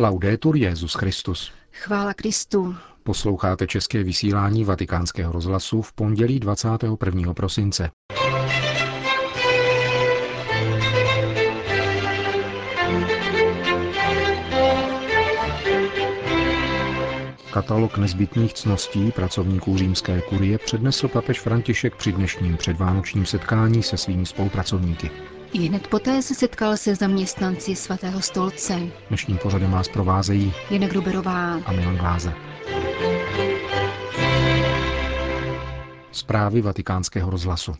Laudetur Jezus Christus. Chvála Kristu. Posloucháte české vysílání Vatikánského rozhlasu v pondělí 21. prosince. Katalog nezbytných cností pracovníků římské kurie přednesl papež František při dnešním předvánočním setkání se svými spolupracovníky. I hned poté se setkal se zaměstnanci svatého stolce. Dnešním pořadem vás provázejí Jana Gruberová a Milan Gláze. Zprávy vatikánského rozhlasu.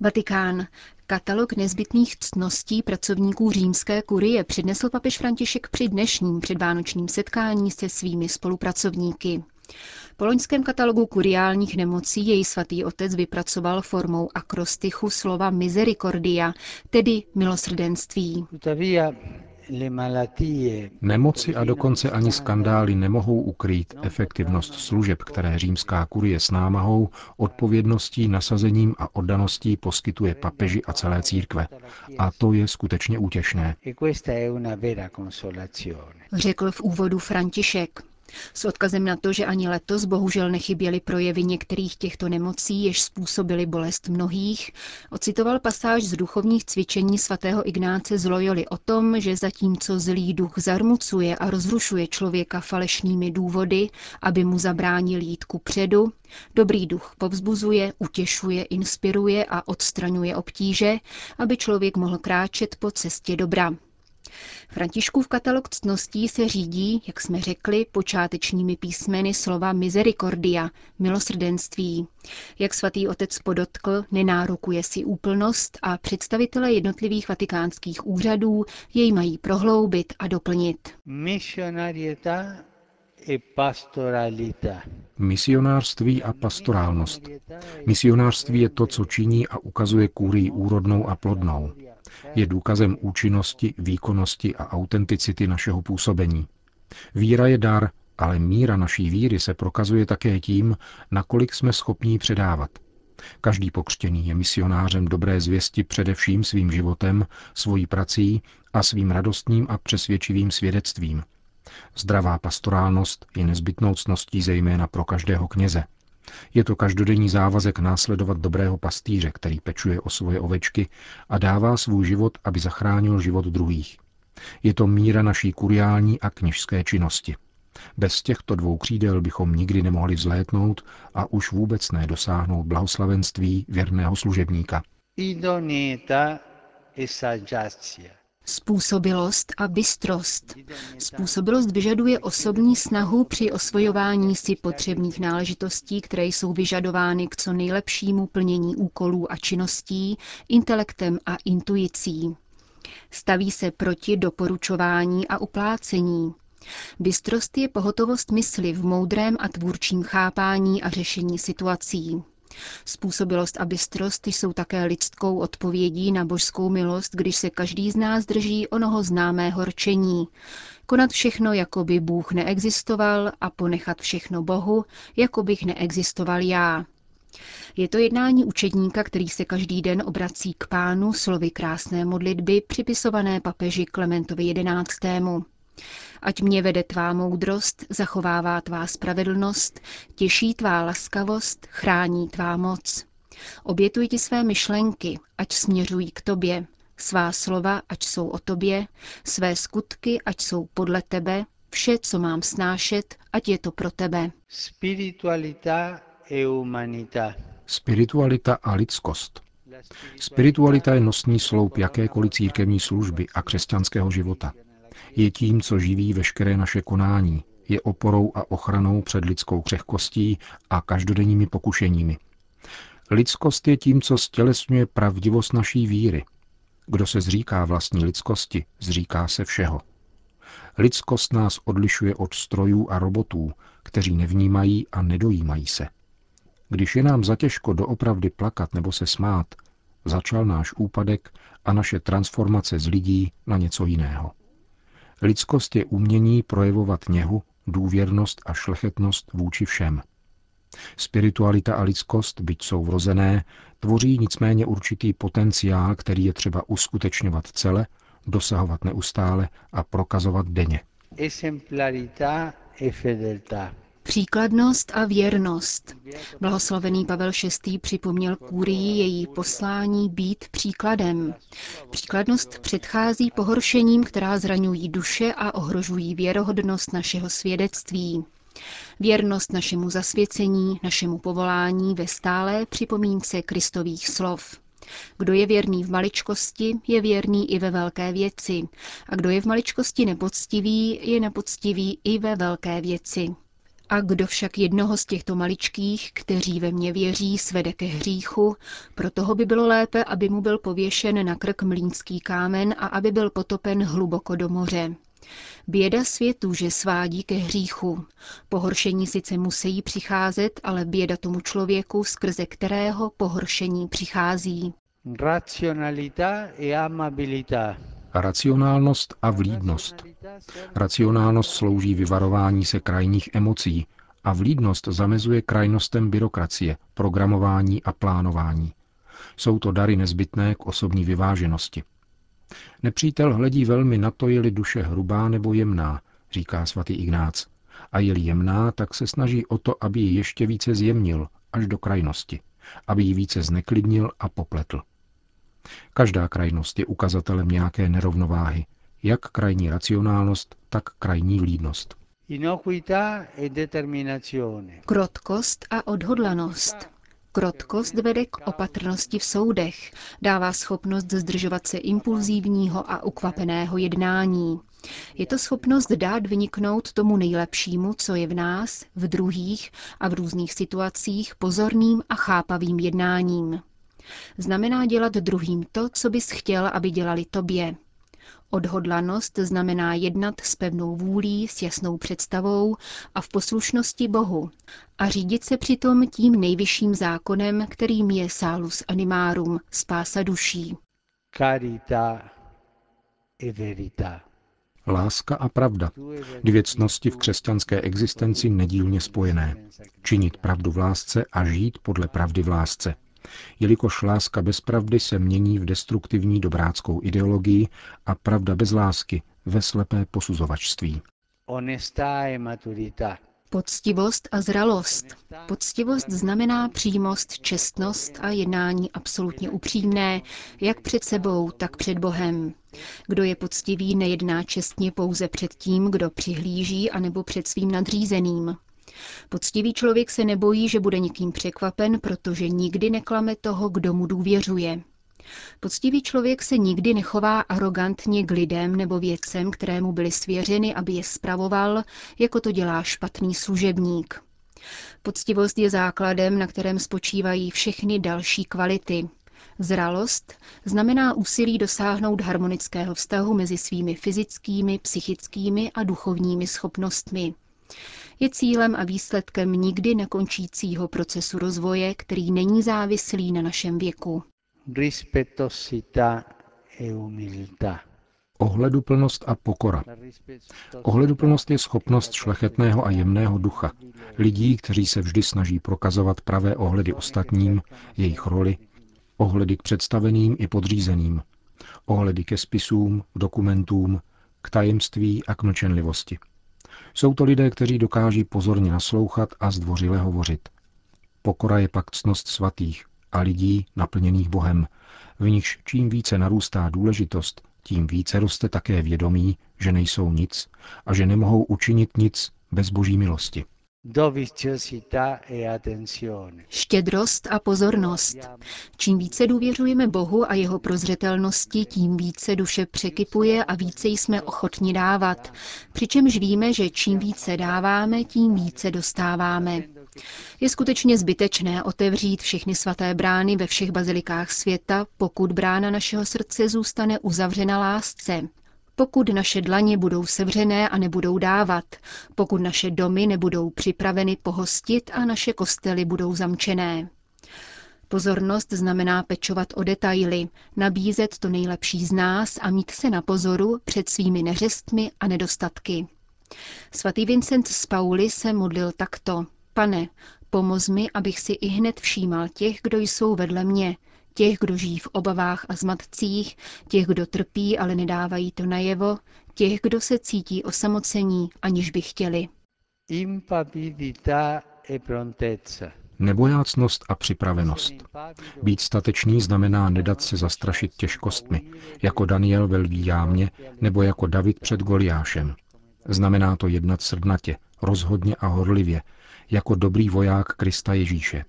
Vatikán. Katalog nezbytných ctností pracovníků římské kurie přednesl papež František při dnešním předvánočním setkání se svými spolupracovníky. Po loňském katalogu kuriálních nemocí jej svatý otec vypracoval formou akrostichu slova misericordia, tedy milosrdenství. Nemoci a dokonce ani skandály nemohou ukrýt efektivnost služeb, které římská kurie s námahou, odpovědností, nasazením a oddaností poskytuje papeži a celé církve. A to je skutečně útěšné. Řekl v úvodu František. S odkazem na to, že ani letos bohužel nechyběly projevy některých těchto nemocí, jež způsobily bolest mnohých, ocitoval pasáž z duchovních cvičení svatého Ignáce z Loyoli o tom, že zatímco zlý duch zarmucuje a rozrušuje člověka falešnými důvody, aby mu zabránil jít ku předu, dobrý duch povzbuzuje, utěšuje, inspiruje a odstraňuje obtíže, aby člověk mohl kráčet po cestě dobra. Františkův katalog ctností se řídí, jak jsme řekli, počátečními písmeny slova misericordia, milosrdenství. Jak svatý otec podotkl, nenárokuje si úplnost a představitele jednotlivých vatikánských úřadů jej mají prohloubit a doplnit. Misionářství a pastorálnost. Misionářství je to, co činí a ukazuje kůrii úrodnou a plodnou je důkazem účinnosti, výkonnosti a autenticity našeho působení. Víra je dar, ale míra naší víry se prokazuje také tím, nakolik jsme schopní předávat. Každý pokřtěný je misionářem dobré zvěsti především svým životem, svojí prací a svým radostným a přesvědčivým svědectvím. Zdravá pastorálnost je nezbytnou cností zejména pro každého kněze. Je to každodenní závazek následovat dobrého pastýře, který pečuje o svoje ovečky a dává svůj život, aby zachránil život druhých. Je to míra naší kuriální a kněžské činnosti. Bez těchto dvou křídel bychom nikdy nemohli vzlétnout a už vůbec ne dosáhnout blahoslavenství věrného služebníka. Idoneita e Způsobilost a bystrost. Způsobilost vyžaduje osobní snahu při osvojování si potřebných náležitostí, které jsou vyžadovány k co nejlepšímu plnění úkolů a činností, intelektem a intuicí. Staví se proti doporučování a uplácení. Bystrost je pohotovost mysli v moudrém a tvůrčím chápání a řešení situací. Způsobilost a bystrost jsou také lidskou odpovědí na božskou milost, když se každý z nás drží onoho známého rčení. Konat všechno, jako by Bůh neexistoval a ponechat všechno Bohu, jako bych neexistoval já. Je to jednání učedníka, který se každý den obrací k pánu slovy krásné modlitby připisované papeži Klementovi XI. Ať mě vede tvá moudrost, zachovává tvá spravedlnost, těší tvá laskavost, chrání tvá moc. Obětuj ti své myšlenky, ať směřují k tobě, svá slova, ať jsou o tobě, své skutky, ať jsou podle tebe, vše, co mám snášet, ať je to pro tebe. Spiritualita e humanita. Spiritualita a lidskost. Spiritualita je nosný sloup jakékoliv církevní služby a křesťanského života. Je tím, co živí veškeré naše konání, je oporou a ochranou před lidskou křehkostí a každodenními pokušeními. Lidskost je tím, co stělesňuje pravdivost naší víry. Kdo se zříká vlastní lidskosti, zříká se všeho. Lidskost nás odlišuje od strojů a robotů, kteří nevnímají a nedojímají se. Když je nám zatěžko doopravdy plakat nebo se smát, začal náš úpadek a naše transformace z lidí na něco jiného. Lidskost je umění projevovat něhu, důvěrnost a šlechetnost vůči všem. Spiritualita a lidskost, byť jsou vrozené, tvoří nicméně určitý potenciál, který je třeba uskutečňovat cele, dosahovat neustále a prokazovat denně. esemplarità e fedeltà. Příkladnost a věrnost. Blahoslavený Pavel VI. připomněl Kůrii její poslání být příkladem. Příkladnost předchází pohoršením, která zraňují duše a ohrožují věrohodnost našeho svědectví. Věrnost našemu zasvěcení, našemu povolání ve stálé připomínce Kristových slov. Kdo je věrný v maličkosti, je věrný i ve velké věci. A kdo je v maličkosti nepoctivý, je nepoctivý i ve velké věci. A kdo však jednoho z těchto maličkých, kteří ve mně věří, svede ke hříchu, pro toho by bylo lépe, aby mu byl pověšen na krk mlínský kámen a aby byl potopen hluboko do moře. Běda světu, že svádí ke hříchu. Pohoršení sice musí přicházet, ale běda tomu člověku, skrze kterého pohoršení přichází. Razionalità e amabilità. Racionálnost a vlídnost. Racionálnost slouží vyvarování se krajních emocí a vlídnost zamezuje krajnostem byrokracie, programování a plánování. Jsou to dary nezbytné k osobní vyváženosti. Nepřítel hledí velmi na to, je-li duše hrubá nebo jemná, říká svatý Ignác. A je-li jemná, tak se snaží o to, aby ji ještě více zjemnil, až do krajnosti, aby ji více zneklidnil a popletl. Každá krajnost je ukazatelem nějaké nerovnováhy, jak krajní racionálnost, tak krajní vlídnost. e Krotkost a odhodlanost. Krotkost vede k opatrnosti v soudech, dává schopnost zdržovat se impulzívního a ukvapeného jednání. Je to schopnost dát vyniknout tomu nejlepšímu, co je v nás, v druhých a v různých situacích pozorným a chápavým jednáním. Znamená dělat druhým to, co bys chtěl, aby dělali tobě. Odhodlanost znamená jednat s pevnou vůlí, s jasnou představou a v poslušnosti Bohu a řídit se přitom tím nejvyšším zákonem, kterým je salus animarum, spása duší. Carità e verità. Láska a pravda. Dvě cnosti v křesťanské existenci nedílně spojené. Činit pravdu v lásce a žít podle pravdy v lásce jelikož láska bez pravdy se mění v destruktivní dobráckou ideologii a pravda bez lásky ve slepé posuzovačství. E Poctivost a zralost. Poctivost znamená přímost, čestnost a jednání absolutně upřímné, jak před sebou, tak před Bohem. Kdo je poctivý, nejedná čestně pouze před tím, kdo přihlíží, anebo před svým nadřízeným. Poctivý člověk se nebojí, že bude někým překvapen, protože nikdy neklame toho, kdo mu důvěřuje. Poctivý člověk se nikdy nechová arrogantně k lidem nebo věcem, které mu byly svěřeny, aby je spravoval, jako to dělá špatný služebník. Poctivost je základem, na kterém spočívají všechny další kvality. Zralost znamená úsilí dosáhnout harmonického vztahu mezi svými fyzickými, psychickými a duchovními schopnostmi je cílem a výsledkem nikdy nekončícího procesu rozvoje, který není závislý na našem věku. E Ohleduplnost a pokora. Ohleduplnost je schopnost šlechetného a jemného ducha, lidí, kteří se vždy snaží prokazovat pravé ohledy ostatním, jejich roli, ohledy k představeným i podřízeným, ohledy ke spisům, dokumentům, k tajemství a k mlčenlivosti. Jsou to lidé, kteří dokáží pozorně naslouchat a zdvořile hovořit. Pokora je pak ctnost svatých a lidí naplněných Bohem, v nichž čím více narůstá důležitost, tím více roste také vědomí, že nejsou nic a že nemohou učinit nic bez boží milosti. Štědrost a pozornost. Čím více důvěřujeme Bohu a jeho prozřetelnosti, tím více duše překypuje a více jsme ochotni dávat. Přičemž víme, že čím více dáváme, tím více dostáváme. Je skutečně zbytečné otevřít všechny svaté brány ve všech bazilikách světa, pokud brána našeho srdce zůstane uzavřena lásce. Pokud naše dlaně budou sevřené a nebudou dávat, pokud naše domy nebudou připraveny pohostit a naše kostely budou zamčené. Pozornost znamená pečovat o detaily, nabízet to nejlepší z nás a mít se na pozoru před svými neřestmi a nedostatky. Svatý Vincent z Pauli se modlil takto. Pane, pomoz mi, abych si i hned všímal těch, kdo jsou vedle mě, těch, kdo žijí v obavách a zmatcích, těch, kdo trpí, ale nedávají to najevo, těch, kdo se cítí osamocení, aniž by chtěli. E prontezza. Nebojácnost a připravenost. Být statečný znamená nedat se zastrašit těžkostmi, jako Daniel ve lví jámě nebo jako David před Goliášem. Znamená to jednat srdnatě, rozhodně a horlivě, jako dobrý voják Krista Ježíše.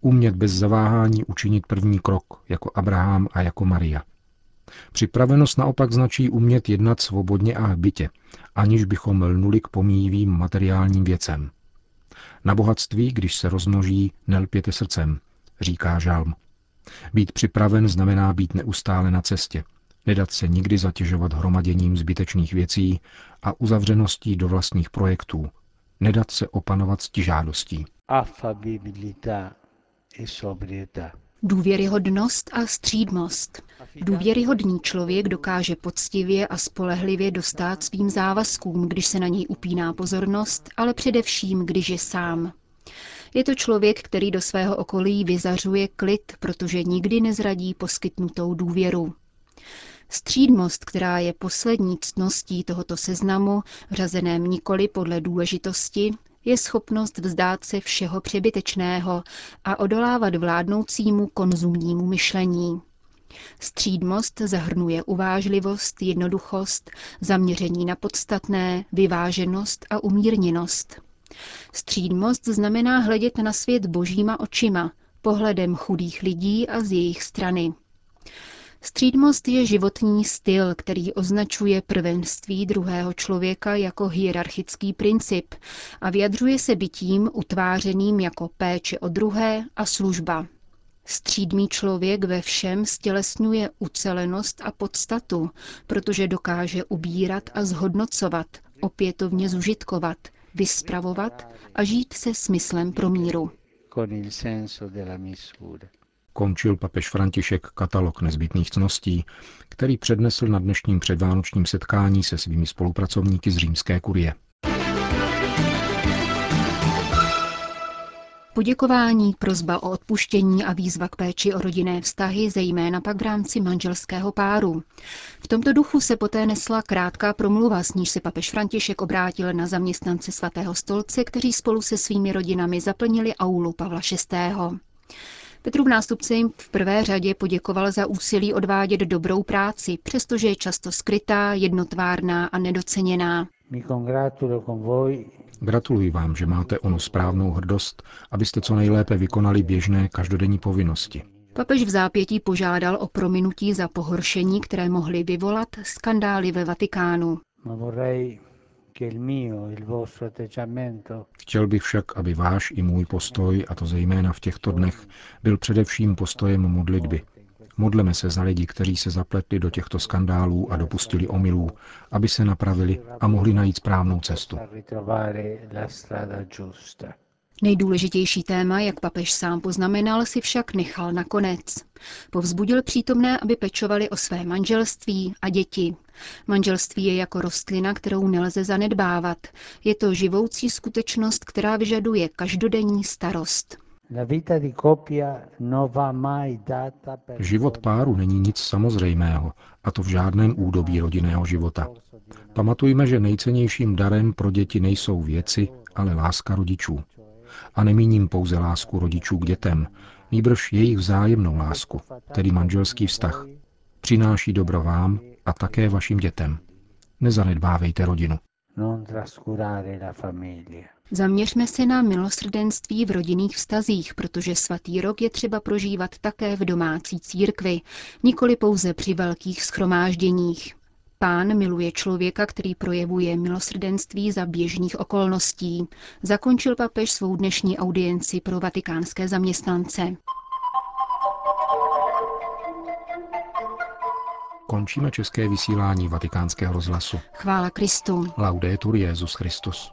Umět bez zaváhání učinit první krok, jako Abraham a jako Maria. Připravenost naopak značí umět jednat svobodně a hbitě, aniž bychom lnuli k pomíjivým materiálním věcem. Na bohatství, když se rozmnoží, nelpěte srdcem, říká žalm. Být připraven znamená být neustále na cestě, nedat se nikdy zatěžovat hromaděním zbytečných věcí a uzavřeností do vlastních projektů, nedat se opanovat stižádostí. Důvěryhodnost a střídmost. Důvěryhodný člověk dokáže poctivě a spolehlivě dostat svým závazkům, když se na něj upíná pozornost, ale především, když je sám. Je to člověk, který do svého okolí vyzařuje klid, protože nikdy nezradí poskytnutou důvěru. Střídmost, která je poslední ctností tohoto seznamu, řazeném nikoli podle důležitosti, je schopnost vzdát se všeho přebytečného a odolávat vládnoucímu konzumnímu myšlení. Střídmost zahrnuje uvážlivost, jednoduchost, zaměření na podstatné, vyváženost a umírněnost. Střídmost znamená hledět na svět božíma očima, pohledem chudých lidí a z jejich strany. Střídmost je životní styl, který označuje prvenství druhého člověka jako hierarchický princip a vyjadřuje se bytím utvářeným jako péče o druhé a služba. Střídmý člověk ve všem stělesňuje ucelenost a podstatu, protože dokáže ubírat a zhodnocovat, opětovně zužitkovat, vyspravovat a žít se smyslem pro míru. Končil papež František katalog nezbytných cností, který přednesl na dnešním předvánočním setkání se svými spolupracovníky z římské kurie. Poděkování, prozba o odpuštění a výzva k péči o rodinné vztahy, zejména pak v rámci manželského páru. V tomto duchu se poté nesla krátká promluva, s níž se papež František obrátil na zaměstnance svatého stolce, kteří spolu se svými rodinami zaplnili aulu Pavla VI. Petrův nástupce jim v prvé řadě poděkoval za úsilí odvádět dobrou práci, přestože je často skrytá, jednotvárná a nedoceněná. Mi congratulo con voi Gratuluji vám, že máte onu správnou hrdost, abyste co nejlépe vykonali běžné každodenní povinnosti. Papež v zápětí požádal o prominutí za pohoršení, které mohly vyvolat skandály ve Vatikánu. Chtěl bych však, aby váš i můj postoj, a to zejména v těchto dnech, byl především postojem modlitby. Modleme se za lidi, kteří se zapletli do těchto skandálů a dopustili omylů, aby se napravili a mohli najít správnou cestu. Nejdůležitější téma, jak papež sám poznamenal, si však nechal nakonec. Povzbudil přítomné, aby pečovali o své manželství a děti. Manželství je jako rostlina, kterou nelze zanedbávat. Je to živoucí skutečnost, která vyžaduje každodenní starost. Život páru není nic samozřejmého, a to v žádném údobí rodinného života. Pamatujme, že nejcennějším darem pro děti nejsou věci, ale láska rodičů. A nemíním pouze lásku rodičů k dětem, nýbrž jejich vzájemnou lásku, tedy manželský vztah. Přináší dobro vám a také vašim dětem. Nezanedbávejte rodinu. non trascurare la famiglia. Zaměřme se na milosrdenství v rodinných vztazích, protože svatý rok je třeba prožívat také v domácí církvi, nikoli pouze při velkých schromážděních. Pán miluje člověka, který projevuje milosrdenství za běžných okolností. Zakončil papež svou dnešní audienci pro vatikánské zaměstnance. Končíme české vysílání vatikánského rozhlasu. Chvála Kristu. Laudetur Jezus Christus.